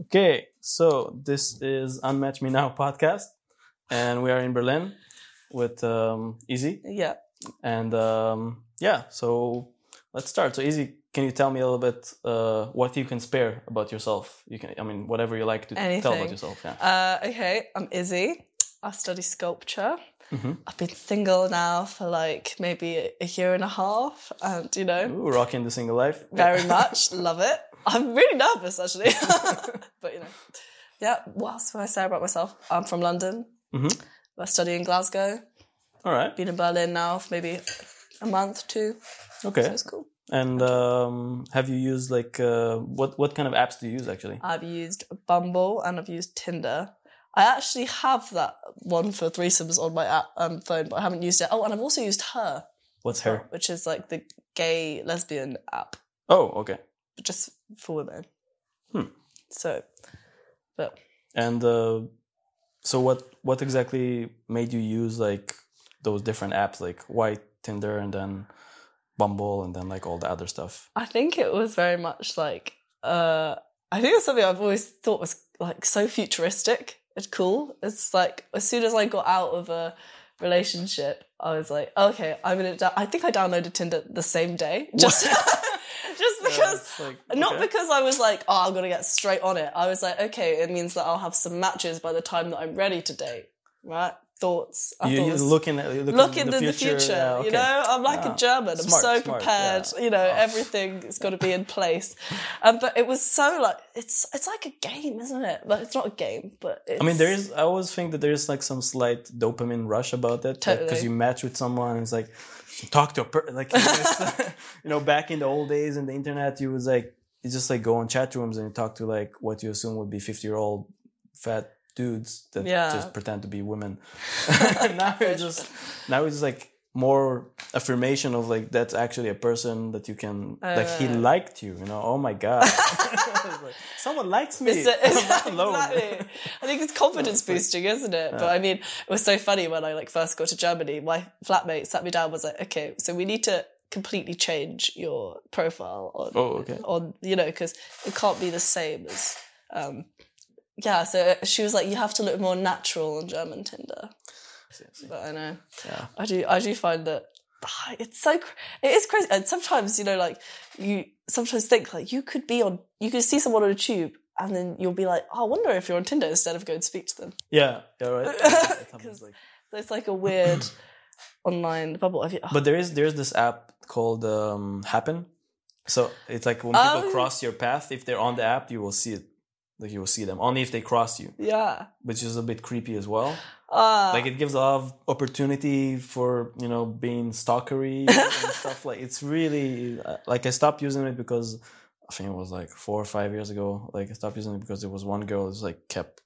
Okay, so this is Unmatch Me Now podcast, and we are in Berlin with um, Izzy. Yeah. And um, yeah, so let's start. So Izzy, can you tell me a little bit uh, what you can spare about yourself? You can, I mean, whatever you like to tell about yourself. Yeah. Uh, okay, I'm Izzy. I study sculpture. Mhm. I've been single now for like maybe a- a year and a half, and you know, Ooh, rocking the single life. very much love it. I'm really nervous actually, but you know, yeah. What else can I say about myself? I'm from London. Mhm. I study in Glasgow. All right. Been in Berlin now for maybe a month, two. So Okay. it's cool. And um, have you used like uh, what what kind of apps do you use actually? I've used Bumble and I've used Tinder. I actually have that one for threesomes on my app, um, phone, but I haven't used it. Oh, and I've also used her, What's her? which is like the gay lesbian app, Oh, okay. Just for women. Hmm. So, but And uh, so, what what exactly made you use like those different apps, like why Tinder and then Bumble and then like all the other stuff? I think it was very much like uh I think it's something I've always thought was like so futuristic and cool. It's like as soon as I got out of a relationship, I was like, okay, I'm gonna. Da- I think I downloaded Tinder the same day, just just because. it's like, Not because I was like, oh, I'm gonna get straight on it. I was like, okay, it means that I'll have some matches by the time that I'm ready to date. Right? Thoughts. I you, thought it you're was- looking at you're looking look in into the future. okay. You know, I'm like Yeah. a German. Smart, I'm so smart, prepared. yeah. You know, Oh. everything's got to be in place. Um, but it was so like it's it's like a game, isn't it? But it's not a game. But it's, I mean, there is. I always think that there is like some slight dopamine rush about that, because Totally. you match with someone, and it's like talk to a person. Like you, know, back in the old days in the internet, you was like you just like go on chat rooms and you talk to like what you assume would be fifty year old fat dudes that Yeah. just pretend to be women. now it's just now it's like more affirmation of like that's actually a person that you can like he Uh. liked you you know oh my god like, someone likes me It's, not alone. exactly. I think it's confidence boosting, isn't it? But I mean, it was so funny when I like first got to Germany. My flatmate sat me down, and was like, "Okay, so we need to completely change your profile on, Oh, okay. on you know, because it can't be the same as." Um, yeah, so she was like, "You have to look more natural on German Tinder." But I know, Yeah. I do, I do find that ah, it's so it is crazy, and sometimes you know, like you sometimes think like you could be on, you could see someone on a tube, and then you'll be like, oh, I wonder if you're on Tinder instead of going to speak to them. Yeah, yeah, right. It happens, 'Cause- like- it's like a weird online bubble. You, oh, but there is there's this app called um, Happn. So it's like when people Oh. cross your path, if they're on the app, you will see it. Like you will see them only if they cross you, yeah, which is a bit creepy as well. ah, Like it gives a lot of opportunity for you know being stalkery and stuff. Like it's really uh, like I stopped using it because I think it was like four or five years ago. Like I stopped using it because there was one girl who's like kept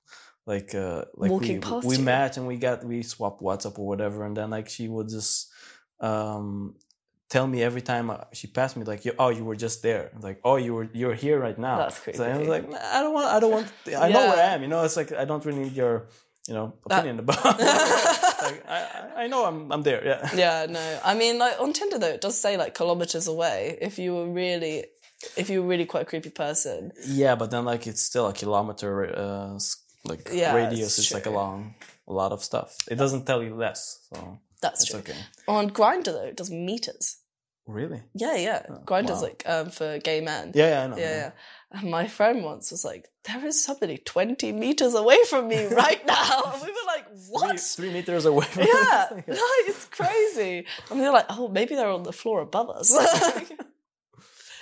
like uh like Walking we we you. matched and we got we swapped WhatsApp or whatever, and then like she would just um tell me every time uh, she passed me like oh you were just there like oh you were you're here right now That's so I was like "Nah, I don't want I don't want I know where I am you know it's like I don't really need your you know That- opinion about like, I, I- know I'm I'm there. Yeah. yeah, no. I mean, like on Tinder though, it does say like kilometers away. If you were really, if you were really quite a creepy person, Yeah, but then like it's still a kilometer uh, like Yeah, radius. it's It's like a long, a lot of stuff. It doesn't tell you less, so that's it's true. okay. On Grindr though, it does meters. Really? Yeah, yeah. Grindr's wow. like um, for gay men. Yeah, yeah, I know. yeah, yeah. And my friend once was like, "There is somebody twenty meters away from me right now," and we were like, Three, "What?" three meters away. From Yeah, like, it's crazy. And were like, "Oh, maybe they're on the floor above us." yeah.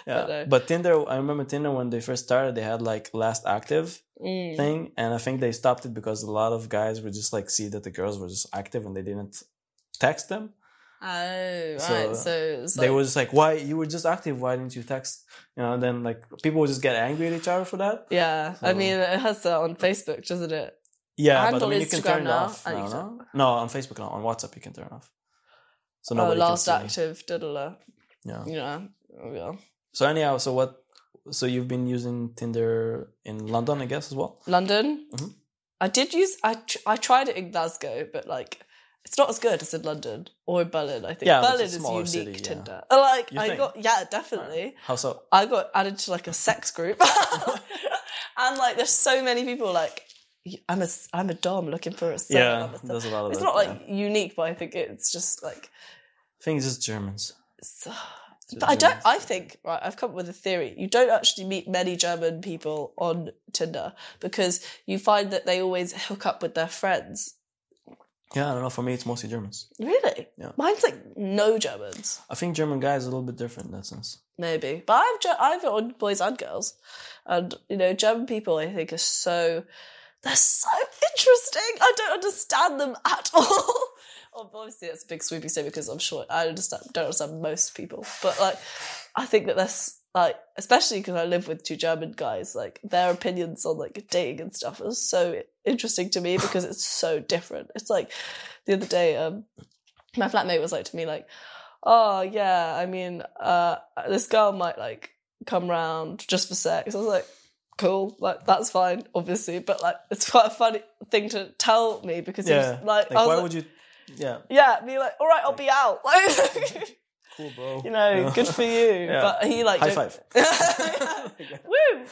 But, uh, But Tinder, I remember Tinder when they first started, they had like last active Mm. thing, and I think they stopped it because a lot of guys would just like see that the girls were just active and they didn't text them. Oh, So, right. So, it's they were just like, "Why you were just active? Why didn't you text?" You know, then like people would just get angry at each other for that. Yeah, I mean, it has that on Facebook, doesn't it? Yeah, but I mean, you can Instagram turn it now, off. and No, no, no, on Facebook, no, on WhatsApp, you can turn it off. So Oh, nobody last can see. active, da. Yeah. Yeah, oh, yeah. So anyhow, so what? So you've been using Tinder in London, I guess, as well. London. Mhm. I did use. I tr- I tried it in Glasgow, but like. It's not as good as in London or in Berlin. I think Yeah, Berlin is unique city, yeah. Tinder. Uh, like You I think? got, yeah, definitely. How so? I got added to like a sex group, and like, there's so many people like. I'm a I'm a dom looking for a. Yeah, a there's a lot of It's that, not like yeah. unique, but I think it's just like. I think it's just Germans. it's- uh, It's but I don't. Germans. I think right. I've come up with a theory. You don't actually meet many German people on Tinder because you find that they always hook up with their friends. Yeah, I don't know. For me, it's mostly Germans. Really? Yeah. Mine's like no Germans. I think German guys are a little bit different in that sense. maybe. But I've Ge- I've on boys and girls, and you know, German people I think are so they're so interesting. I don't understand them at all. Obviously, that's a big sweeping statement because I'm sure I understand don't understand most people, but like I think that that's like especially because I live with two German guys, like their opinions on like dating and stuff is so interesting to me because it's so different. It's like the other day, um, my flatmate was like to me like, "Oh yeah, I mean, uh, this girl might like come round just for sex." I was like, "Cool, like that's fine, obviously," but like it's quite a funny thing to tell me because he Yeah. was like, Like, I was why like, would you? Yeah, yeah, be like, all right, I'll be out. Like, cool, bro. you know, Yeah. good for you. Yeah. But he like High five. Woo!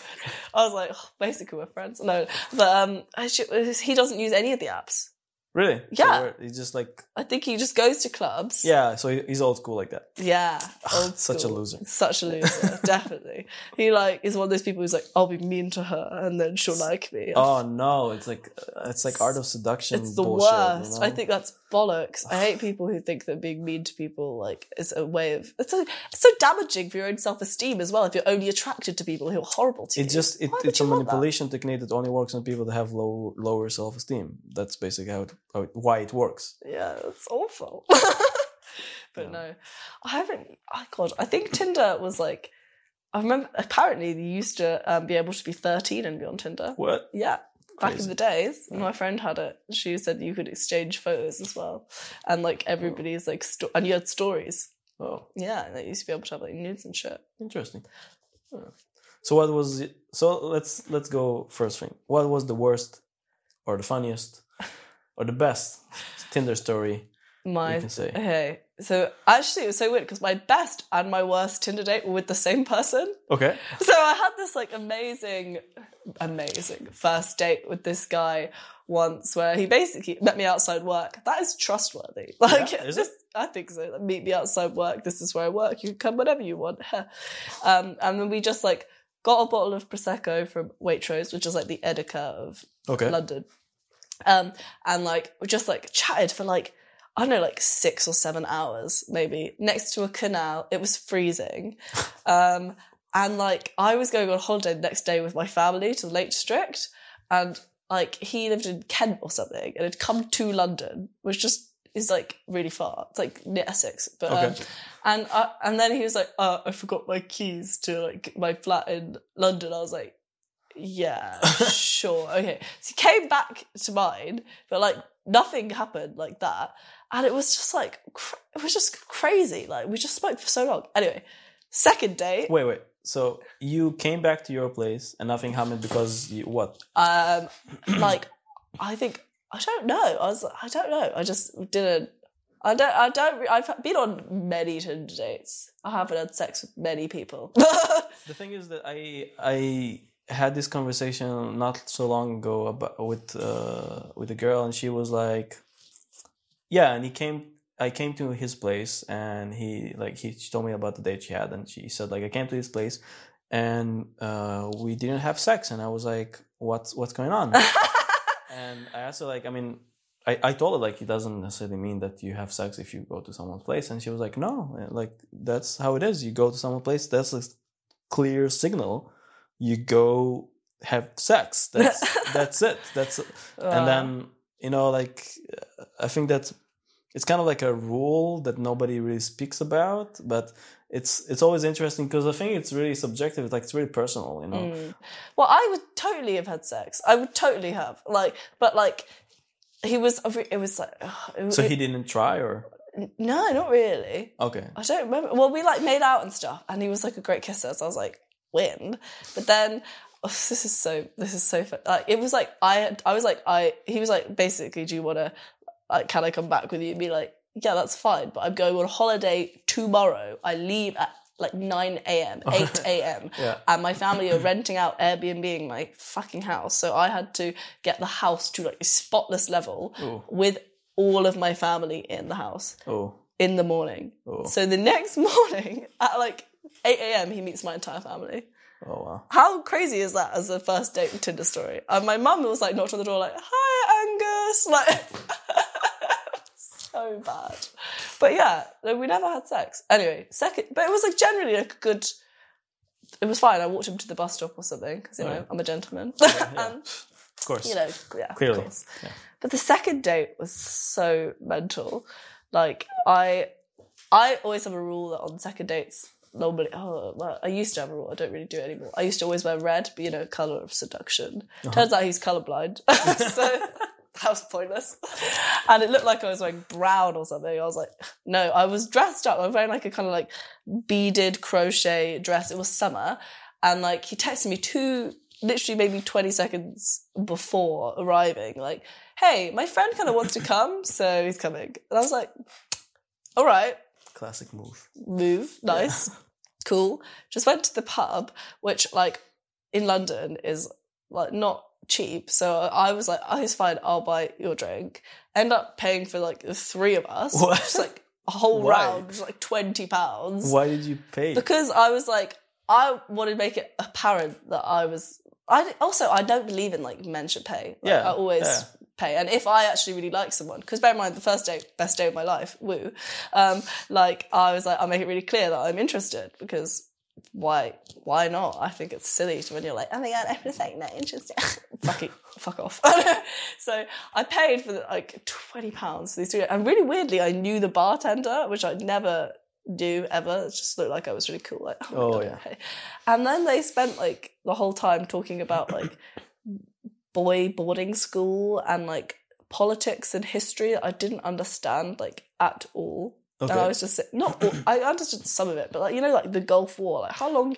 I was like, oh, basically we're friends. No, but um, actually, he doesn't use any of the apps. Really? Yeah. we're- he's just like, I think he just goes to clubs. yeah. So he's old school like that. Yeah. Old Such a loser. Such a loser, definitely. He like is one of those people who's like, I'll be mean to her and then she'll like me. Oh no! It's like uh, it's like art of seduction. it's the bullshit, you worst. I think that's bollocks. I hate people who think that being mean to people like is a way of it's, so it's so damaging for your own self esteem as well if you're only attracted to people who are horrible to you. It just it, it's a you manipulation technique that only works on people that have low lower self esteem. That's basically how it, how it why it works. Yeah, it's awful. but Yeah. no, I haven't. Oh God, I think Tinder was like. I remember apparently you used to um, be able to be 13 and be on Tinder. What? Yeah, back in the days, when my friend had it. She said you could exchange photos as well, and like oh. everybody's like, sto- and you had stories. Oh, Yeah, and they used to be able to have like nudes and shit. interesting. Yeah. So what was it? So let's let's go first thing. What was the worst, or the funniest, or the best Tinder story My you can say? okay, so actually it was so weird because my best and my worst Tinder date were with the same person. Okay. So I had this like amazing, amazing first date with this guy once where he basically met me outside work. That is trustworthy. Like, Yeah, is this, I think so. Like, meet me outside work. This is where I work. You can come whenever you want. um, and then we just like got a bottle of prosecco from Waitrose, which is like the Edeka of Okay. London. Um, and like we just like chatted for like I don't know, like six or seven hours maybe next to a canal. It was freezing, um, and like I was going on holiday the next day with my family to the Lake District, and like he lived in Kent or something, and had come to London, which just is like really far. It's like near Essex, but um, and I, and then he was like, "Oh, I forgot my keys to like my flat in London." I was like, "Yeah, sure, okay." So he came back to mine, but like nothing happened like that, and it was just like cr- it was just crazy. Like we just spoke for so long. Anyway, second date, Wait, wait. So you came back to your place and nothing happened because you what? um, like I think I don't know. I was I don't know. I just didn't. I don't. I don't. I've been on many Tinder dates. I haven't had sex with many people. The thing is that I I had this conversation not so long ago about with uh, with a girl, and she was like, "Yeah," and he came. I came to his place, and he like he she told me about the date she had, and she said like I came to his place, and uh, we didn't have sex, and I was like, "What's what's going on?" and I asked her like, I mean. I, I told her like it doesn't necessarily mean that you have sex if you go to someone's place and she was like no like that's how it is you go to someone's place that's a clear signal you go have sex that's that's it that's and then you know like i think that's it's kind of like a rule that nobody really speaks about but it's it's always interesting because i think it's really subjective it's like it's really personal you know Mm. Well, I would totally have had sex. I would totally have. Like, but like, he was. It was like. It, so he didn't try or No, not really. okay I don't remember. Well, we like made out and stuff, and he was like a great kisser. So I was like, win. But then oh, this is so. This is so. Fun. Like it was like I. I was like I. He was like basically, do you want to? Like, can I come back with you? And be like, yeah, that's fine. But I'm going on holiday tomorrow. I leave at like 9 a.m., 8 a.m. Yeah. And my family are renting out Airbnb my fucking house. So I had to get the house to like a spotless level Ooh. with all of my family in the house Oh. in the morning. Oh. So the next morning at like 8 a.m., he meets my entire family. Oh wow. How crazy is that as a first date Tinder story? And my mum was like knocked on the door like, "Hi, Angus," like so bad. But yeah, no, we never had sex. Anyway, second, but it was like generally like a good. It was fine. I walked him to the bus stop or something because you know Right. I'm a gentleman, yeah. and Of course. you know, yeah, of Clearly. course. Yeah. But the second date was so mental. Like I, I always have a rule that on second dates, normally, oh, well, I used to have a rule. I don't really do it anymore. I used to always wear red, but you know, color of seduction. Uh-huh. Turns out he's colorblind, so that was pointless. And it looked like I was wearing brown or something. I was like, no, I was dressed up. I was wearing like a kind of like beaded crochet dress. It was summer, and like he texted me two, literally maybe twenty seconds before arriving, like, "Hey, my friend kind of wants to come, so he's coming." And I was like, "All right, Classic move. move, nice, cool." Just went to the pub, which like in London is like not cheap. So I was like, "Oh, it's fine. I'll buy your drink." End up paying for like the three of us, What? just like a whole Why? round, was like twenty pounds Why did you pay? because I was like, I wanted to make it apparent that I was. I also I don't believe in like men should pay. Like, Yeah, I always yeah. pay, and if I actually really like someone, because bear in mind the first day, best day of my life, woo. Um, like I was like, I'll make it really clear that I'm interested because why? Why not? I think it's silly when you're like, oh my god, I'm just like not interested. fuck it, fuck off. so I paid for like twenty pounds for these three, and really weirdly, I knew the bartender, which I'd never do ever. It just looked like I was really cool. Like, oh, Oh, God, yeah. okay. And then they spent like the whole time talking about like boy boarding school and like politics and history that I didn't understand like at all. Okay. And I was just not. all- I understood some of it, but like you know, like the Gulf War. Like how long?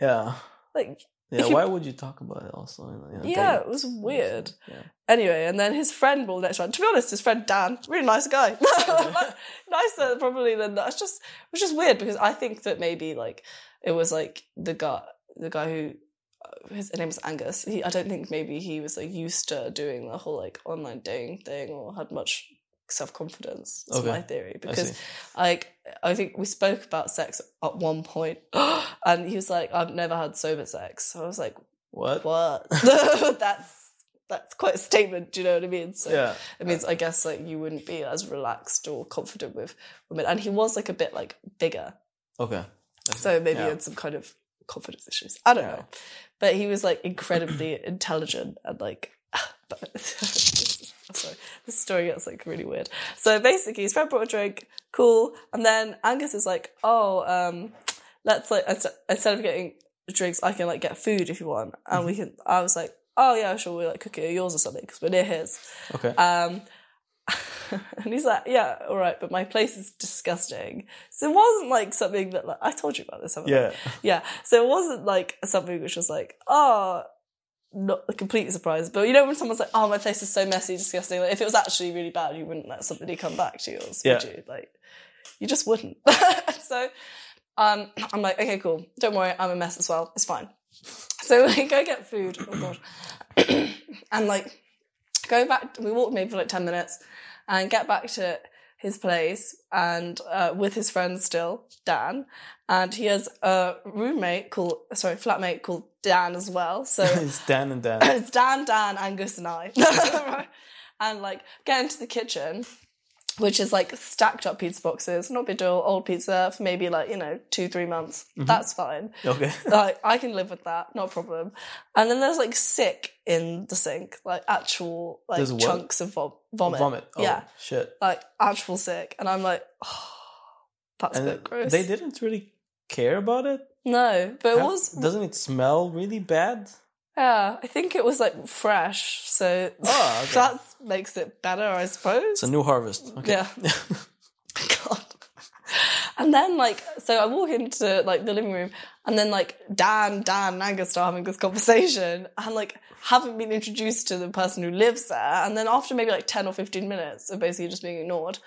yeah. Like Yeah. If you- Why would you talk about it also? yeah, it was weird. Yeah. Anyway, and then his friend will next round. To be honest, his friend Dan, really nice guy, nicer probably than that. It's just it was just weird because I think that maybe like it was like the guy, the guy who uh, his name was Angus. He, I don't think maybe he was like used to doing the whole like online dating thing or had much self confidence. That's Okay. my theory because see. like I think we spoke about sex at one point, and he was like, "I've never had sober sex." So I was like, What? what? that's that's quite a statement. Do you know what I mean? So Yeah. it means I guess like you wouldn't be as relaxed or confident with women, and he was like a bit like bigger, Okay. I so maybe Yeah. he had some kind of confidence issues. I don't Yeah. know, but he was like incredibly intelligent and like. But, sorry, this story gets like really weird. So basically, his friend brought a drink, cool, and then Angus is like, "Oh, um, let's like instead of getting drinks, I can like get food if you want." And we can. I was like, "Oh yeah, sure, we'll like cook it at yours or something because we're near his." Okay. Um, and he's like, "Yeah, all right, but my place is disgusting." So it wasn't like something that like I told you about this. haven't I? yeah. yeah. So it wasn't like something which was like, oh, not a complete surprise. But you know when someone's like, oh, my place is so messy, disgusting. Like if it was actually really bad, you wouldn't let somebody come back to yours, would you? Like you just wouldn't. so um, I'm like, okay, cool. Don't worry, I'm a mess as well. It's fine. So we go get food. Oh god. and like go back. We walk maybe for like ten minutes, and get back to his place and uh, with his friend still, Dan, and he has a roommate called sorry flatmate called Dan as well. So it's Dan and Dan. it's Dan, Dan, Angus, and I. and like get into the kitchen, which is like stacked up pizza boxes, not a big deal, old pizza for maybe like, you know, two, three months. Mm-hmm. That's fine. Okay. Like I can live with that, no problem. And then there's like sick in the sink, like actual like There's chunks of vom- vomit. Vomit. Oh, Yeah. Shit. Like actual sick. And I'm like, oh, that's a bit gross. they didn't really care about it. No, but it was Doesn't it smell really bad? Yeah, I think it was like fresh, so Oh, okay. that makes it better, I suppose. It's a new harvest. Okay. Yeah. God. And then like so I walk into like the living room and then like Dan, Dan Angus start having this conversation and like haven't been introduced to the person who lives there. And then after maybe like 10 or 15 minutes of basically just being ignored,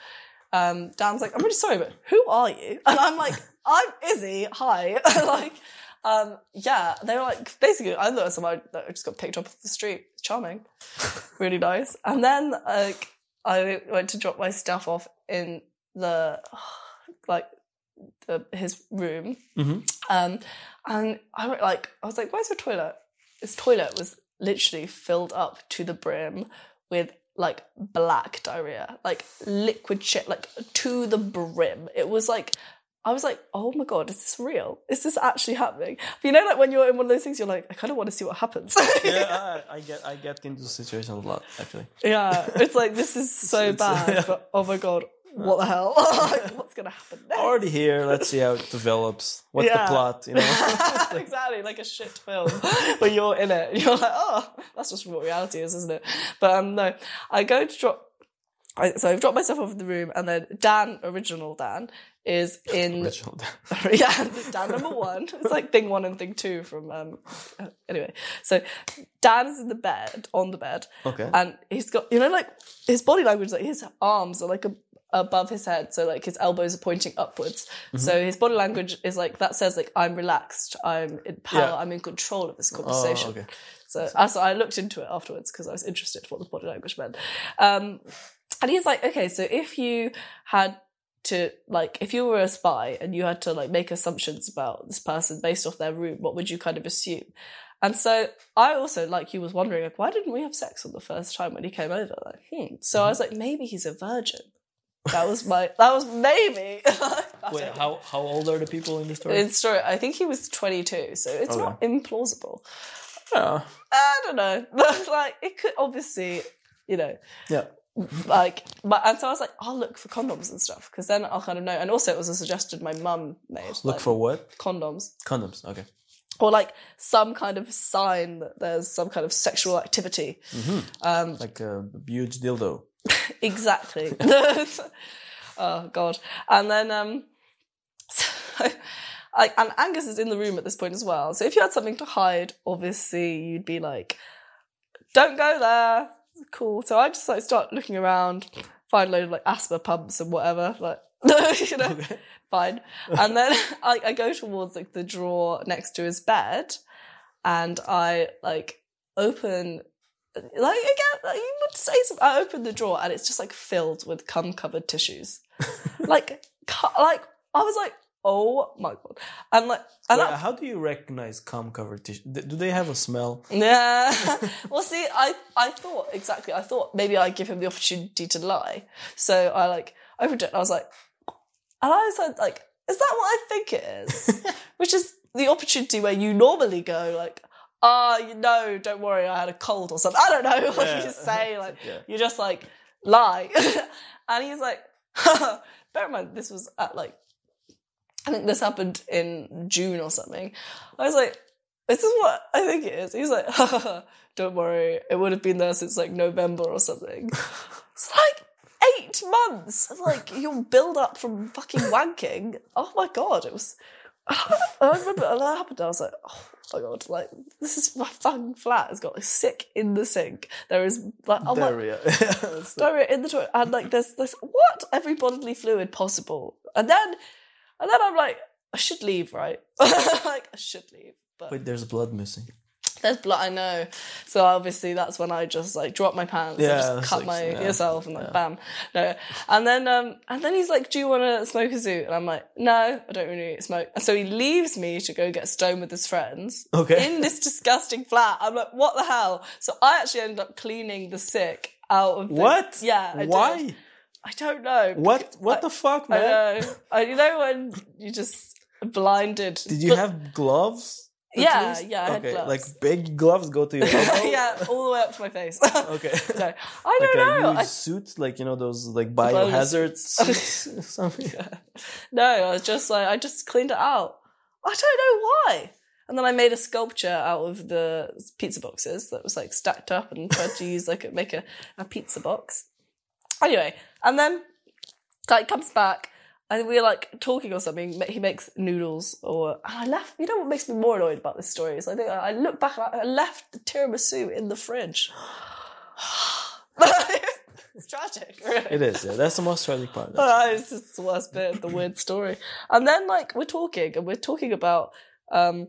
um, Dan's like, I'm really sorry, but who are you? And I'm like, I'm Izzy. Hi. like, um, yeah, they were like, basically, I thought someone that just got picked up off the street. Charming. really nice. And then, like, I went to drop my stuff off in the, like, the, his room. hmm Um, and I went like, I was like, where's your toilet? His toilet was literally filled up to the brim with like black diarrhea, like liquid shit, like to the brim. It was like, I was like, oh my god, is this real? Is this actually happening? But you know, like when you're in one of those things, you're like, I kind of want to see what happens. Yeah, I, I get I get into situations a lot actually. yeah, it's like this is so bad, yeah. but oh my god, what the hell? like, what's gonna happen next? Already here. Let's see how it develops. What's Yeah. the plot? You know. exactly, like a shit film but you're in it. You're like, oh, that's just what reality is, isn't it? But um, no, I go to drop. I, so I've dropped myself off in the room, and then Dan, original Dan, is in. Yeah, Dan number one. It's like thing one and thing two from. um uh, Anyway, so Dan is in the bed, on the bed, Okay. and he's got you know like his body language, like his arms are like a, above his head, so like his elbows are pointing upwards. So his body language is like that says like I'm relaxed, I'm in power, Yeah. I'm in control of this Oh, conversation. okay. So as I looked into it afterwards because I was interested what the body language meant. Um, and he's like, okay, so if you had to like, if you were a spy and you had to like make assumptions about this person based off their room, what would you kind of assume? And so I also, like you, was wondering, like, why didn't we have sex on the first time when he came over? Like, hmm. So I was like, maybe he's a virgin. That was my. That was maybe. Wait, how how old are the people in the story? In story, I think he was 22, so it's Okay. not implausible. Yeah. I don't know. Like it could obviously, you know, Yeah. Like but and so I was like, I'll look for condoms and stuff because then I'll kind of know. And also, it was a suggestion my mum made. Look like, for what? condoms Condoms. Okay. or like some kind of sign that there's some kind of sexual activity. hmm Um, Like a huge dildo. exactly. oh god. And then um, so, like, and Angus is in the room at this point as well. So if you had something to hide, obviously you'd be like, "Don't go there." Cool. So I just like start looking around, find a load of like asthma pumps and whatever, like you know, Okay. fine. And then I, I go towards like the drawer next to his bed, and I like open. Like again, like, you would say some. I open the drawer and it's just like filled with cum covered tissues. like, cu- like I was like, oh my god, and like, and Wait, how do you recognize cum covered tissue? Do they have a smell? yeah. well, see, I I thought exactly. I thought maybe I'd give him the opportunity to lie. So I like opened it and I was like, and I was like, is that what I think it is? Which is the opportunity where you normally go like, ah, you know, don't worry, I had a cold or something. I don't know what Yeah. you say. Like Yeah. you just like lie. and he's like, bear in mind this was at like, I think this happened in June or something. I was like, this is what I think it is. He's like, don't worry, it would have been there since like November or something. It's like eight months. Like your build up from fucking wanking. Oh my god, it was. I remember when that happened. I was like, oh my god, like this is my fucking flat It's got like, sick in the sink. There is like oh my Diarrhea. Like- diarrhea in the toilet, and like there's there's what every bodily fluid possible, and then and then I'm like, I should leave, right? like I should leave, but Wait, there's blood missing. there's blood. I know. So obviously that's when I just like drop my pants, Yeah, and just cut like- my yeah, yourself, and like yeah. bam, no. And then um and then he's like, "Do you want to smoke a zoo?" And I'm like, "No, I don't really smoke." And so he leaves me to go get stoned with his friends Okay. in this disgusting flat. I'm like, "What the hell?" So I actually ended up cleaning the sick out of the, What? Yeah, I did. I don't know. What? What I- the fuck, man? I know. I, you know when you just blinded. Did you But- have gloves? Yeah, least? yeah, I had okay, gloves. like big gloves go to your elbow. yeah, all the way up to my face. Okay. no, I don't a know. huge I, suit, like you know those like Bowler biohazard suits, or something. no, I was just like I just cleaned it out. I don't know why. And then I made a sculpture out of the pizza boxes that was like stacked up and tried to use like a, make a, a pizza box. Anyway, and then like comes back and we're like talking or something. He makes noodles or and I left. You know what makes me more annoyed about this story is I think I look back and I left the tiramisu in the fridge. it's tragic. Really. It is. Yeah, that's the most tragic part. Uh, it's just the worst bit of the weird story. And then like we're talking and we're talking about um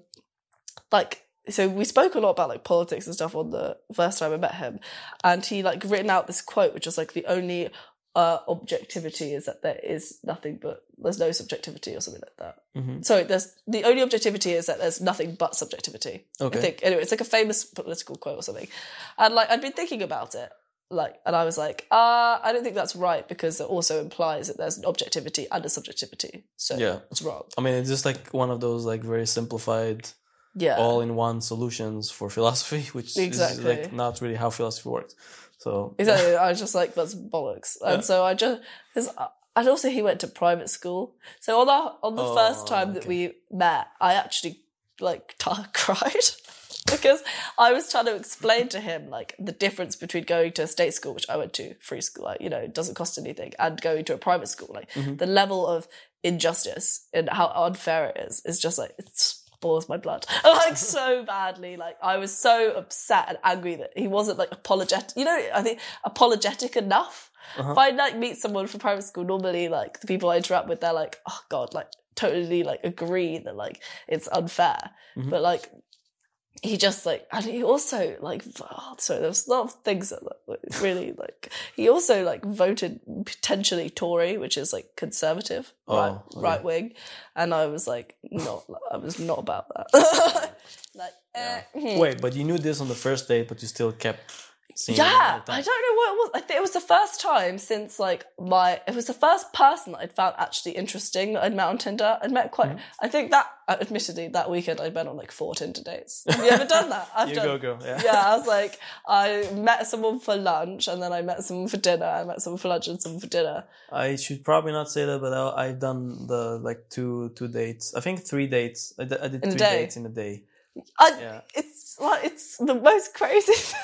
like so we spoke a lot about like politics and stuff on the first time I met him, and he like written out this quote which was like the only uh objectivity is that there is nothing but there's no subjectivity or something like that. hmm Sorry, there's the only objectivity is that there's nothing but subjectivity. Okay. I think anyway, it's like a famous political quote or something. And like I'd been thinking about it, like, and I was like, uh, I don't think that's right because it also implies that there's an objectivity and a subjectivity. So Yeah. it's wrong. I mean, it's just like one of those like very simplified, Yeah. all-in-one solutions for philosophy, which is like not really how philosophy works. So Exactly. I was just like, that's bollocks. And Yeah. so I just, and also he went to private school. So on the, on the Oh, first time that we met, I actually like t- cried because I was trying to explain to him like the difference between going to a state school, which I went to, free school, like, you know, it doesn't cost anything, and going to a private school. Like Mhm. the level of injustice and how unfair it is is just like, it's boils my blood like so badly like i was so upset and angry that he wasn't like apologetic you know i think apologetic enough Uh-huh. if i like meet someone from private school normally like the people i interact with they're like oh god like totally like agree that like it's unfair Mhm. but like he just like and he also like oh, sorry there's a lot of things that like, really like he also like voted potentially tory which is like conservative Oh, right okay. right wing and i was like not i was not about that like eh, hmm. wait, but you knew this on the first date, but you still kept seeing. it all yeah. I don't know what it was. I think it was the first time since like my. It was the first person that I'd found actually interesting that I'd met on Tinder. I'd met quite. Mm-hmm. I think that, uh, admittedly, that weekend I'd been on like four Tinder dates. Have you ever done that? I've You done. go, go. Yeah. Yeah, I was like, I met someone for lunch, and then I met someone for dinner. I met someone for lunch and someone for dinner. I should probably not say that, but I, I've done the like two two dates. I think three dates. I did, I did In three dates in a day. I, Yeah. It's like it's the most crazy.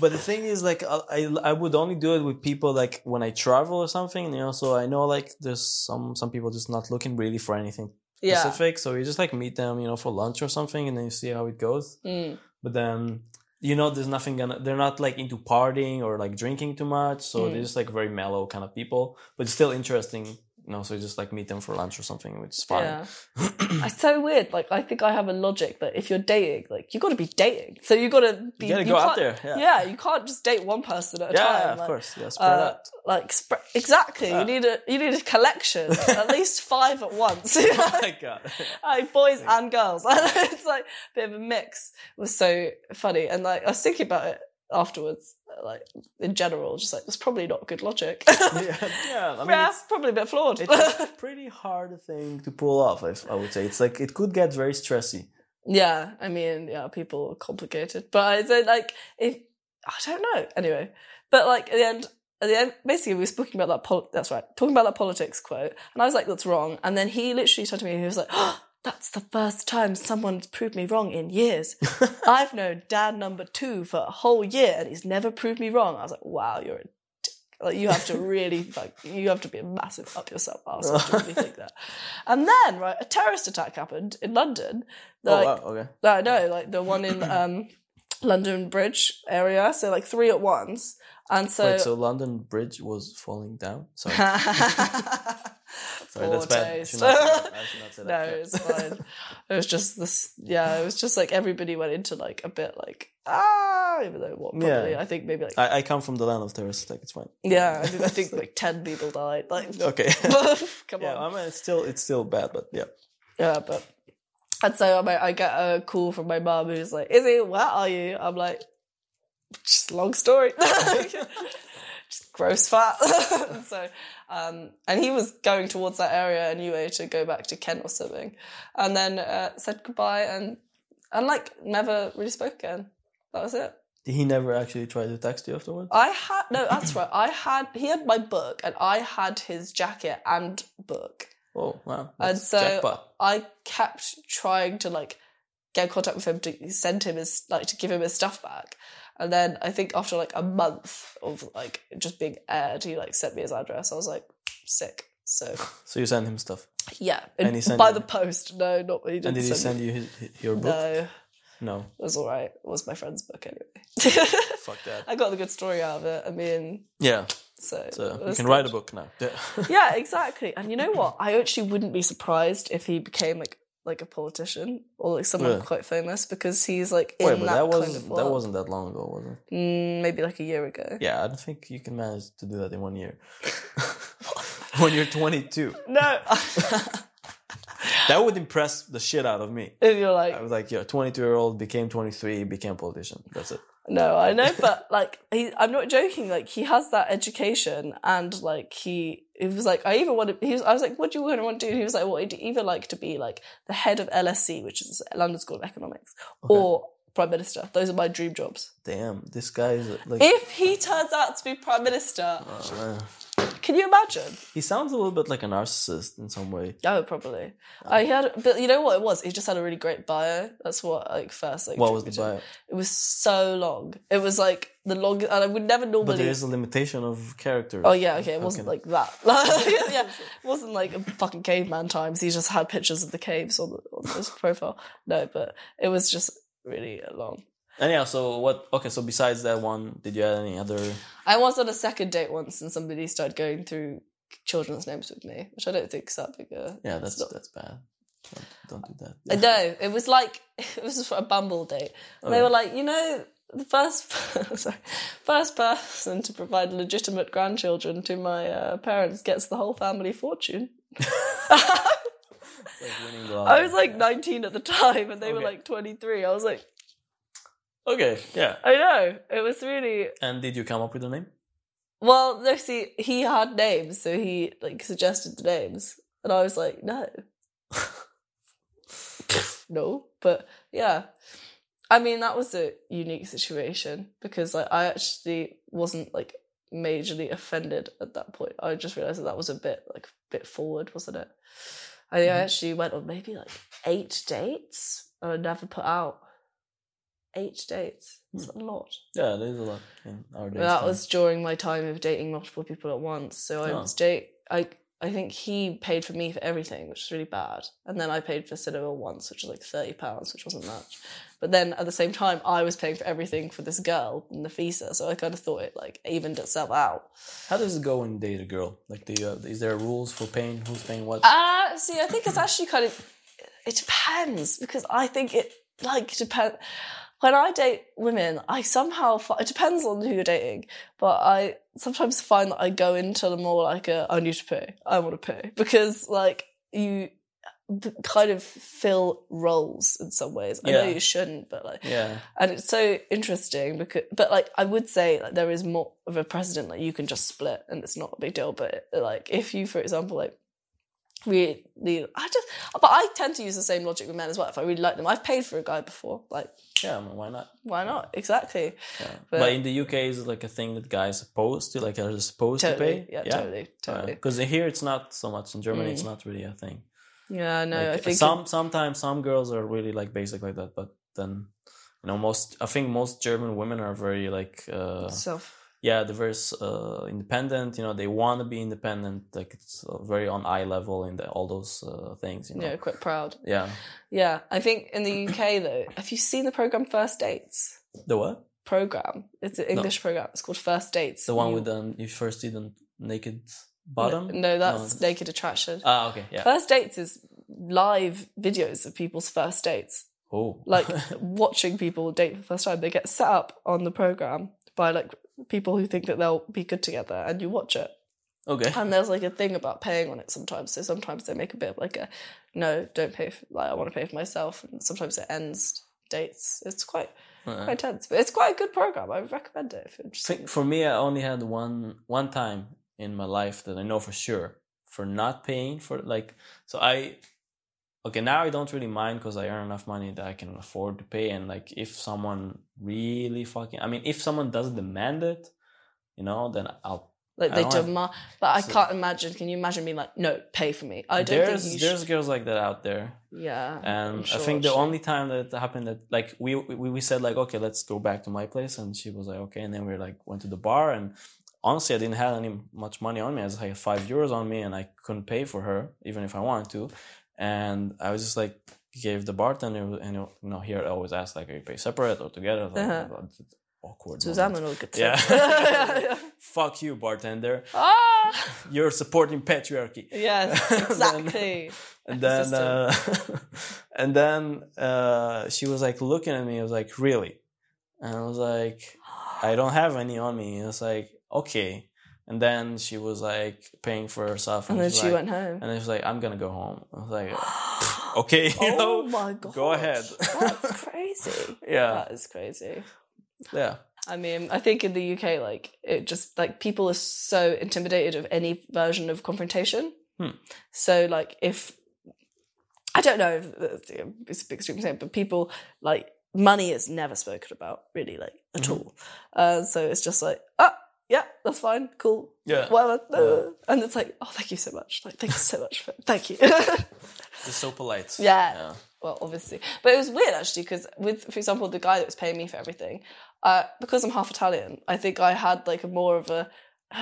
But the thing is, like, I I I would only do it with people like when I travel or something. You know, so I know like there's some some people just not looking really for anything yeah. specific. So you just like meet them, you know, for lunch or something, and then you see how it goes. Mm. But then you know, there's nothing gonna. They're not like into partying or like drinking too much. So Mm. they're just like very mellow kind of people, but still interesting. Know, so you just like meet them for lunch or something, which is fine. Yeah. It's so weird. Like I think I have a logic that if you're dating, like you got to be dating. So you got to be. You gotta go out there. Yeah. you can't just date one person at a Yeah, time. yeah, of like, course. Yeah, spread Uh, out. like sp- exactly, Yeah. you need a you need a collection, at least five at once. oh my god. like boys and girls. it's like a bit of a mix. It was so funny, and like I was thinking about it afterwards. Uh, like in general, just like it's probably not good logic. yeah, yeah. I mean, yeah, it's, probably a bit flawed. it's a pretty hard thing to pull off. I, I would say it's like it could get very stressy. Yeah, I mean, yeah, people are complicated, but I said like if I don't know. Anyway, but like at the end, at the end, basically we were speaking about that. Pol- that's right, talking about that politics quote, and I was like, "That's wrong." And then he literally said to me, he was like, oh, "That's the first time someone's proved me wrong in years. I've known Dan number two for a whole year, and he's never proved me wrong." I was like, "Wow, you're a." dick." Like you have to really like you have to be a massive up yourself arsehole to really think that. And then right, a terrorist attack happened in London. oh, wow, okay. I know, like the one in um, London Bridge area. So like three at once, and so. Wait, so London Bridge was falling down? Sorry, sorry, Poor that's bad. Taste. not that. Not say no, it's fine. It was just this. Yeah, it was just like everybody went into like a bit like ah, even though what probably Yeah. I think maybe like I, I come from the land of terrorists. Like it's fine. yeah, I think, I think like ten people died. Like Okay. come yeah, on. I mean it's still it's still bad, but yeah. Yeah, but and so I, I get a call from my mum who's like, "Izzy, where are you?" I'm like, "Just long story, just gross fat." and so, um, and he was going towards that area anyway to go back to Kent or something, and then uh, said goodbye and and like never really spoke again. That was it. Did he never actually tried to text you afterwards. I had no, that's right. I had he had my book and I had his jacket and book. Oh wow! And so jackpot. I kept trying to like get in contact with him to send him his like to give him his stuff back. And then I think after like a month of like just being aired, he like sent me his address. I was like, sick. So So you sent him stuff, yeah, And he sent by you- the post. No, not he didn't and did he send you his, his- your book? No, No. it was all right. It was my friend's book anyway. Fuck that. I got the good story out of it. I mean, Yeah. So, So it you was can good. write a book now. Yeah. Yeah, exactly. And you know what? I actually wouldn't be surprised if he became like like a politician or like someone Really? quite famous because he's like in Wait, but that, that was kind of that wasn't that long ago, was it? Mm, maybe like a year ago. Yeah, I don't think you can manage to do that in one year. when you're 22, No, that would impress the shit out of me. if you're like I was like, yeah, 22 year old became 23, became politician. That's it. No, I know, but like he, I'm not joking. Like he has that education, and like he, he was like, I even wanted. He was, I was like, what do you want to do? And he was like, well, I'd either like to be like the head of LSE, which is London School of Economics, or prime minister. Those are my dream jobs. Damn, this guy is like. If he turns out to be prime minister, uh, can you imagine? he sounds a little bit like a narcissist in some way. Oh, probably. I had, but you know what it was? He just had a really great bio. That's what like first like. What was the to bio? It was so long. It was like the longest, and I would never normally. But there is a limitation of characters. Oh yeah, okay. It wasn't Okay. like that. yeah, it wasn't like a fucking caveman times. He just had pictures of the caves on, the, on his profile. No, but it was just really long. Anyhow, so what? Okay, so besides that one, did you have any other? I was on a second date once, and somebody started going through children's names with me, which I don't think is that big a. Yeah, that's not- that's bad. Don't, don't do that. I know it was like it was for a Bumble date. And They were like, you know, the first sorry, first person to provide legitimate grandchildren to my uh, parents gets the whole family fortune. Like I was like 19 at the time, and they were like 23. I was like, okay, yeah. I know it was really And did you come up with a name? well. No, see, he had names, so he like suggested the names, and I was like, no, no. But yeah, I mean that was a unique situation because like I actually wasn't like majorly offended at that point. I just realized that that was a bit like a bit forward, wasn't it? I think I mm-hmm. actually went on maybe like eight dates and I never put out eight dates. It's a lot. Yeah, there's a lot in our days. that time. was during my time of dating multiple people at once. So I Oh. was date. I I think he paid for me for everything, which was really bad, and then I paid for cinema once, which was like thirty pounds, which wasn't much. But then at the same time, I was paying for everything for this girl in the visa, so I kind of thought it like evened itself out. How does it go when you date a girl? Like, do you have, is there rules for paying? Who's paying what? Uh see, I think it's actually kind of it depends because I think it like depend. When I date women, I somehow fi- it depends on who you're dating, but I sometimes find that I go into the more like a I need to pay, I want to pay because like you kind of fill roles in some ways. I know you shouldn't, but like yeah, and it's so interesting because but like i would say like there is more of a precedent like you can just split and it's not a big deal but like if you for example like really i just but i tend to use the same logic with men as well if i really like them. I've paid for a guy before like yeah. I mean, why not? why not exactly Yeah. But- But, in the UK, is it like a thing that guys are supposed to like are supposed totally to pay? yeah, totally totally Because here it's not so much. In Germany, Mm. it's not really a thing. yeah no Like, i think some sometimes some girls are really like basic like that, but then you know most I think most German women are very like uh self yeah they're uh, independent. You know they want to be independent. Like it's uh, very on eye level in the, all those uh, things. You know yeah quite proud yeah. yeah i think in the uk though have you seen the program first dates The what? program it's an english program it's called first dates The one You- with the you first see the naked bottom. no that's naked attraction Ah okay yeah. First dates is live videos of people's first dates. oh Like watching people date for the first time. They get set up on the program by like people who think that they'll be good together and you watch it. okay. And there's like a thing about paying on it sometimes. So sometimes they make a bit of like a no, don't pay for like I want to pay for myself and sometimes it ends dates. It's quite Uh, quite tense. But it's quite a good program. I would recommend it if you're interested. think for me, I only had one one time in my life that I know for sure for not paying for like. So I, okay, now I don't really mind because I earn enough money that I can afford to pay. And like, if someone really fucking, I mean, if someone doesn't demand it, you know, then I'll. Like I they demand but I so- can't imagine can you imagine being like, no, pay for me. I don't there's think there's should girls like that out there, Yeah. and I'm I think the sure. only time that it happened that like we, we we said like okay let's go back to my place and she was like okay and then we like went to the bar and honestly I didn't have any much money on me I had five euros on me and I couldn't pay for her even if I wanted to and I was just like gave the bartender and you know here I always ask like are you pay separate or together Like, Uh-huh. it's awkward or good Yeah. fuck you, bartender. Ah, You're supporting patriarchy. yes, exactly. And then, System. uh, and then uh, she was like looking at me. I was like, really? And I was like, I don't have any on me. I was like, okay. And then she was like paying for herself. and then she's she like- went home. And she was like, I'm gonna go home. I was like, okay, you oh know, my god! go ahead. That's crazy. yeah, That is crazy. yeah, I mean, I think in the UK, like it just like people are so intimidated of any version of confrontation. Hmm. So like if I don't know if it's a big extreme thing, but people like money is never spoken about really like at Mhm. all. Uh, so it's just like ah yeah that's fine cool yeah. whatever Yeah. and it's like oh thank you so much like thank you so much for thank you. Just so polite. Yeah. yeah. well, obviously. But it was weird actually because with, for example, the guy that was paying me for everything, uh, because I'm half Italian, I think I had like a more of a.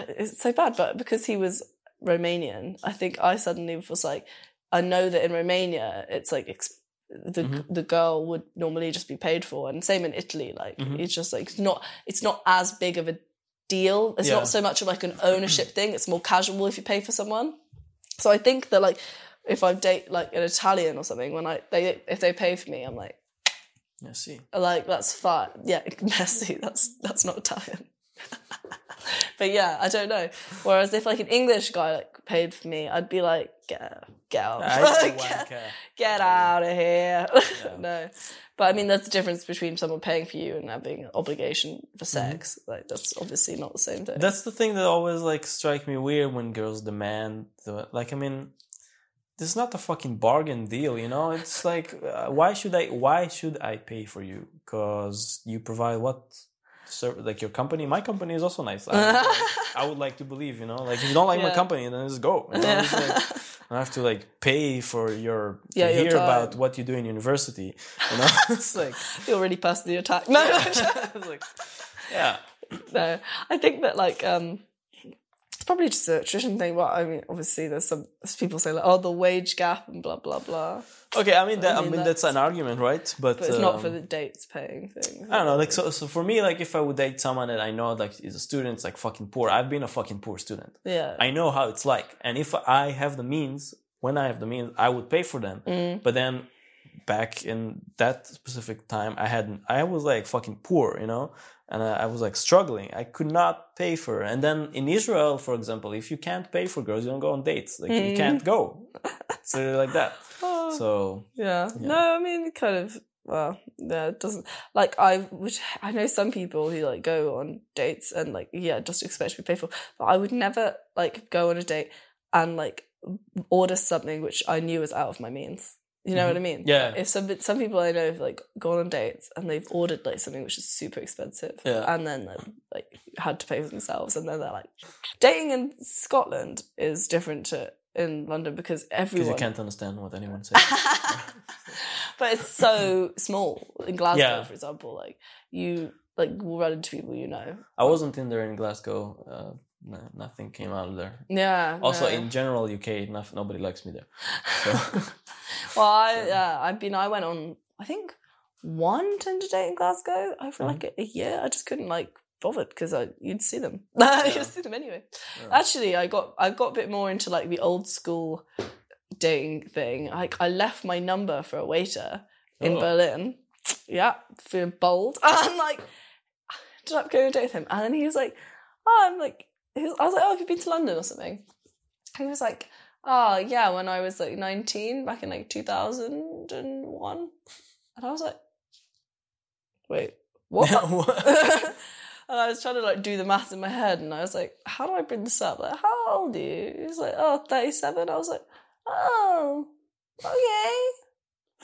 It's so bad, but because he was Romanian, I think I suddenly was like, I know that in Romania it's like ex- the Mhm. the girl would normally just be paid for, and same in Italy. Like Mhm. it's just like it's not it's not as big of a deal. It's Yeah. not so much of like an ownership thing. It's more casual if you pay for someone. So I think that like if I date like an Italian or something, when I they if they pay for me, I'm like see. like that's fine. Yeah, messy. That's that's not Italian. but yeah, I don't know. Whereas if like an English guy like paid for me, I'd be like get get out, get, get out of here. Yeah. no, but I mean that's the difference between someone paying for you and having an obligation for Mm-hmm. sex. Like that's obviously not the same thing. That's the thing that always like strike me weird when girls demand the like. I mean, this is not a fucking bargain deal, you know. It's like, uh, why should I? Why should I pay for you? Because you provide what? Ser- like your company, my company is also nice. I, I would like to believe, you know, like if you don't like my company, then just go. You know? It's like, I have to like pay for your to Yeah, your hear about what you do in university. You know, it's like, you already passed personally attacked. No, no, like, yeah, no. I think that like um it's probably just a tradition thing. But I mean, obviously, there's some people say like, oh, the wage gap and blah blah blah. okay. I mean, that, I mean, mean, that's, an argument, right? But, But it's not for um, the dates paying thing. I don't know. Like so, so for me, like if I would date someone that I know like is a student, it's like fucking poor. I've been a fucking poor student. Yeah. I know how it's like, and if I have the means, when I have the means, I would pay for them. Mm. But then, back in that specific time, I had I was like fucking poor, you know, and I, I was like struggling. I could not pay for. And then in Israel, for example, if you can't pay for girls, you don't go on dates. Like you Mm. can't go. It's really like that. Oh, So yeah. yeah. No, I mean, kind of. Well, yeah, it doesn't like I would. I know some people who like go on dates and like yeah, just expect to be paid for. But I would never like go on a date and like order something which I knew was out of my means. You know what I mean? Mm-hmm. Yeah. If some some people I know have like gone on dates and they've ordered like something which is super expensive, Yeah. and then like, like had to pay for themselves, and then they're like, dating in Scotland is different to in London because everyone because you can't understand what anyone says. but it's so small in Glasgow, Yeah. for example. Like you, like will run into people you know. I wasn't in there in Glasgow. Uh, no, nothing came out of there. Yeah. Also, no. in general, UK, no, nobody likes me there. So, well, I so- yeah, I've been. I went on. I think one Tinder date in Glasgow over Mhm. like a, a year. I just couldn't like bothered because I you'd see them. Yeah. you'd see them anyway. Yeah. Actually, I got I got a bit more into like the old school dating thing. Like I left my number for a waiter in Oh. Berlin. Yeah, feeling bold. I'm like, ended up going on a date with him, and then he was like, "Oh, I'm like," was, I was like, "Oh, have you been to London or something?" And he was like, "Oh, yeah, when I was like 19, back in like 2001," and I was like, "Wait, what?" and I was trying to like do the math in my head, and I was like, "How do I bring this up? Like, how old are you?" He was like, "Oh, 37. I was like, "Oh, okay,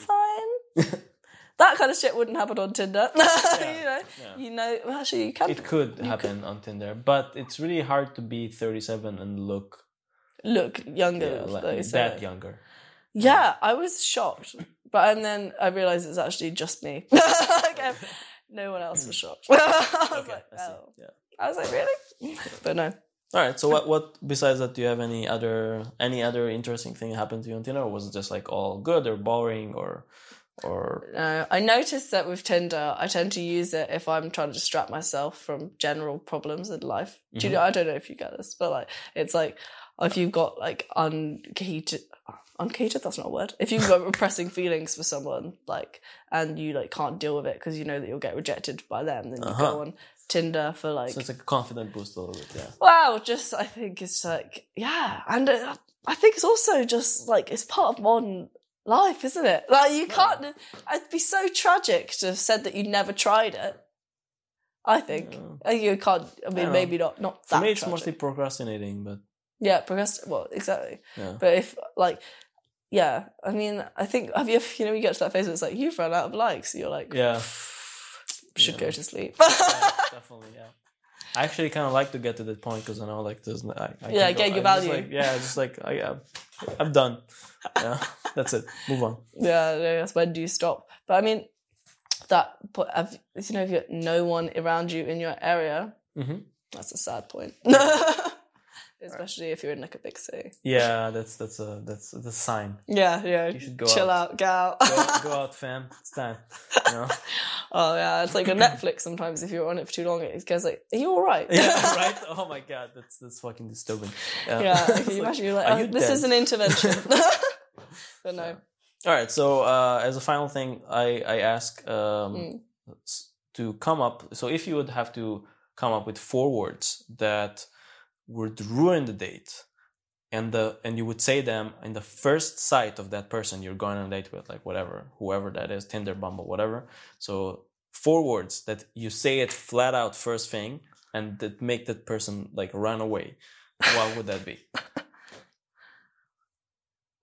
fine." that kind of shit wouldn't happen on Tinder. you know, Yeah. you know. well, Actually, you can It could happen on Tinder, but it's really hard to be 37 and look look younger. yeah, like 37. that younger. Yeah, I was shocked, but and then I realized it's actually just me. like, um, no one else was shocked. I was Okay, like, I oh. Yeah. I was like, really? But no. All right. So what? What besides that? Do you have any other any other interesting thing happened to you on Tinder, or was it just like all good or boring or or No, I noticed that with Tinder, I tend to use it if I'm trying to distract myself from general problems in life. Do you mm-hmm. know? I don't know if you get this, but like, it's like if you've got like unheated, unheated. That's not a word. If you've got repressing feelings for someone, like, and you like can't deal with it because you know that you'll get rejected by them, then you Uh-huh. go on Tinder for like so it's like a confident boost a little bit. Yeah. Wow, just I think it's like yeah, and uh, I think it's also just like it's part of modern life, isn't it? Like you can't. It'd be so tragic to have said that you never tried it. I think Uh, you can't. I I mean, don't maybe not. Not For that me, it's tragic. mostly procrastinating, but yeah, progress. Well, exactly. yeah. But if like. Yeah, I mean, I think have you ever, you know you get to that phase where it's like you've run out of likes, you're like Yeah. should Yeah. go to sleep. yeah, definitely. Yeah. I actually kind of like to get to that point because I know like there's no- I, I Yeah, get go- your I just, value. like, yeah, just like I, I'm, I'm done. Yeah, that's it. Move on. Yeah, that's when do you stop? But I mean, that but have, you know, if you got no one around you in your area, hmm that's a sad point. Especially if you're in like a big city. Yeah, that's that's a that's a sign. Yeah, yeah. You should go chill out. out, get out. Go, go out, fam. It's time. You know? oh yeah, it's like a Netflix. Sometimes if you're on it for too long, it goes like, "Are you all right?" Yeah, right. Oh my god, that's that's fucking disturbing. yeah. You imagine you're like, oh, you "This dead?" is an intervention." but no. All right. So uh, as a final thing, I I ask um, Mm. to come up. So if you would have to come up with four words that would ruin the date, and the and you would say them in the first sight of that person you're going on a date with, like whatever, whoever that is, Tinder, Bumble, whatever. So four words that you say it flat out first thing, and that make that person like run away. What would that be?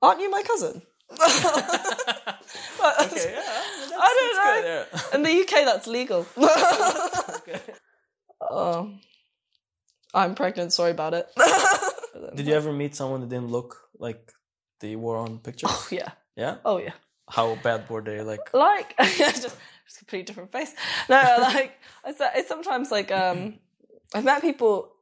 Aren't you my cousin? okay, yeah. I don't know. know. In the UK, that's legal. okay. Oh, I'm pregnant. Sorry about it. Did you ever meet someone that didn't look like they were on pictures? Oh yeah. Yeah. Oh yeah. How bad were they? Like, Like just, just a completely different face. No, like it's, it's sometimes like um I've met people,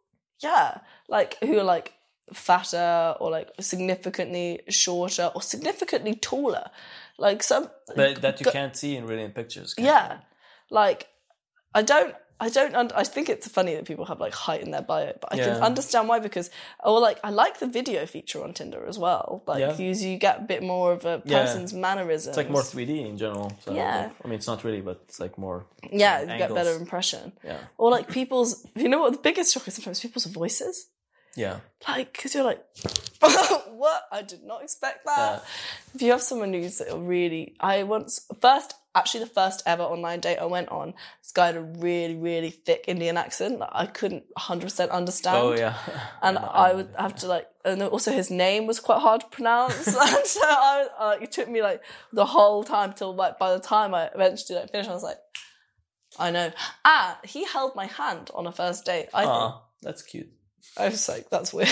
yeah, like who are like fatter or like significantly shorter or significantly taller. Like some but that you go- can't see in really in pictures. Yeah, like I don't. I don't. Un- I think it's funny that people have like height in their bio, but I can understand why because, or like, I like the video feature on Tinder as well. Like, Yeah. you, you get a bit more of a Yeah. person's mannerisms. It's like more 3D in general. So Yeah. I mean, it's not really, but it's like more. yeah, you get better impression. Yeah. Or like people's. You know what the biggest shock is sometimes people's voices. Yeah. Like, because you're like, what? I did not expect that. Yeah. If you have someone who's really, I once first, actually the first ever online date I went on, this guy had a really, really thick Indian accent that I couldn't 100 percent understand. Oh yeah. And I would have to like, and also his name was quite hard to pronounce. and so I, uh, it took me like the whole time till like by the time I eventually like finished, I was like, I know. Ah, he held my hand on a first date. I. That's cute. I was like, that's weird.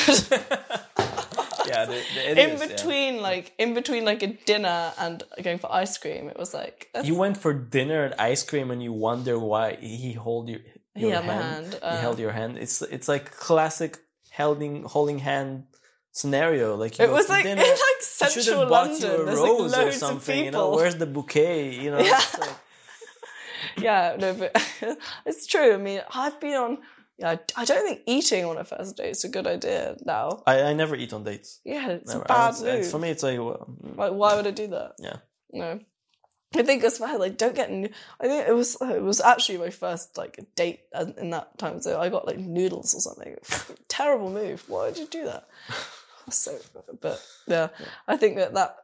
Yeah. The, the, it in is, yeah. between like in between like a dinner and going for ice cream it was like that's, You went for dinner and ice cream, and you wonder why he hold your your held my hand. hand, he uh. held your hand. It's it's like classic holding holding hand scenario. Like you it was like dinner, in like central have london you a there's rose like or loads something. of people You know, where's the bouquet? You know, Yeah. it's like, yeah no but it's true i mean i've been on yeah I- don't think eating on a first date is a good idea now I, I never eat on dates. yeah it's Never. a bad I- move For me, it's like well, mm, like why would i do that yeah. no I think it's bad. Like, don't get. nu- I think it was it was actually my first like date in in that time. So I got like noodles or something. Terrible move. Why did you do that? So, but yeah, I think that that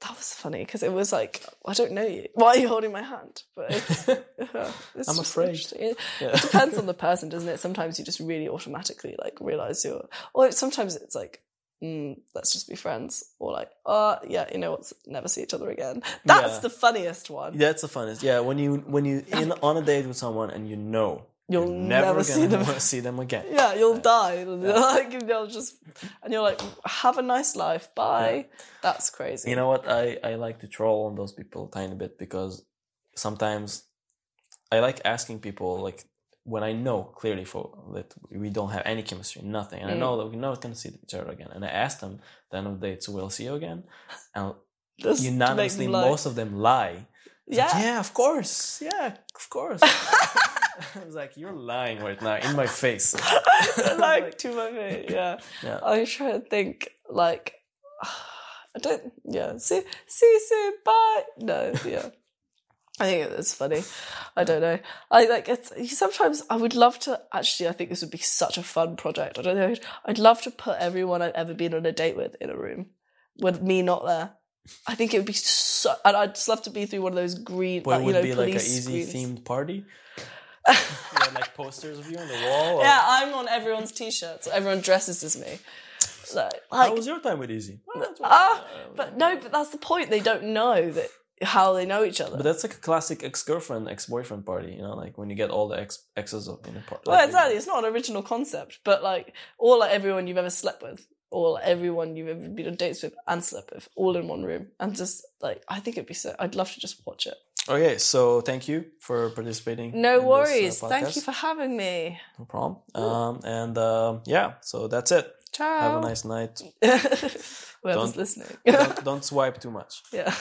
that was funny because it was like I don't know you. Why are you holding my hand? But it's, yeah, it's I'm afraid. It, Yeah. it depends on the person, doesn't it? Sometimes you just really automatically like realize you're, or sometimes it's like. Mm, let's just be friends, or like, oh yeah, you know what? Never see each other again. That's Yeah. the funniest one. That's the funniest Yeah, when you when you in on a date with someone and you know You'll never never, see them. see them again. Yeah, you'll die. Like you'll just, and you're like, have a nice life. Bye. That's crazy. You know what? I, I like to troll on those people a tiny bit because sometimes I like asking people like when I know clearly for that we don't have any chemistry, nothing, and I Mm. know that we're not gonna see each other again. And I ask them at the end of the day, so we'll see you again. And Just unanimously most of them lie. It's like, Yeah. yeah, of course. Yeah, of course. I was like, you're lying right now in my face. like to my mate. Yeah. Yeah. I try to think like I don't. Yeah. See, see, see. Bye. No. Yeah. I think it's funny. I don't know. I like it's sometimes I would love to actually I think this would be such a fun project. I don't know. I'd love to put everyone I've ever been on a date with in a room with me not there. I think it would be so and I'd just love to be through one of those green like, it you would know be like an easy screens. themed party. You had like posters of you on the wall. or- Yeah, I'm on everyone's t-shirts. Everyone dresses as me. Like, How was your time with Izzy? Ah, but no, but that's the point. They don't know that how they know each other. But that's like a classic ex-girlfriend, ex-boyfriend party. You know, like when you get all the ex exes up in a party. well, exactly. It's not an original concept, but like all like everyone you've ever slept with, or everyone you've ever been on dates with and slept with, all in one room, and just like I think it'd be so. I'd love to just watch it. Okay, so thank you for participating. No in this, uh, worries. Thank you for having me. no problem. Um, and um, yeah, so that's it. Ciao. Have a nice night. Whoever's listening. don't, don't swipe too much. yeah.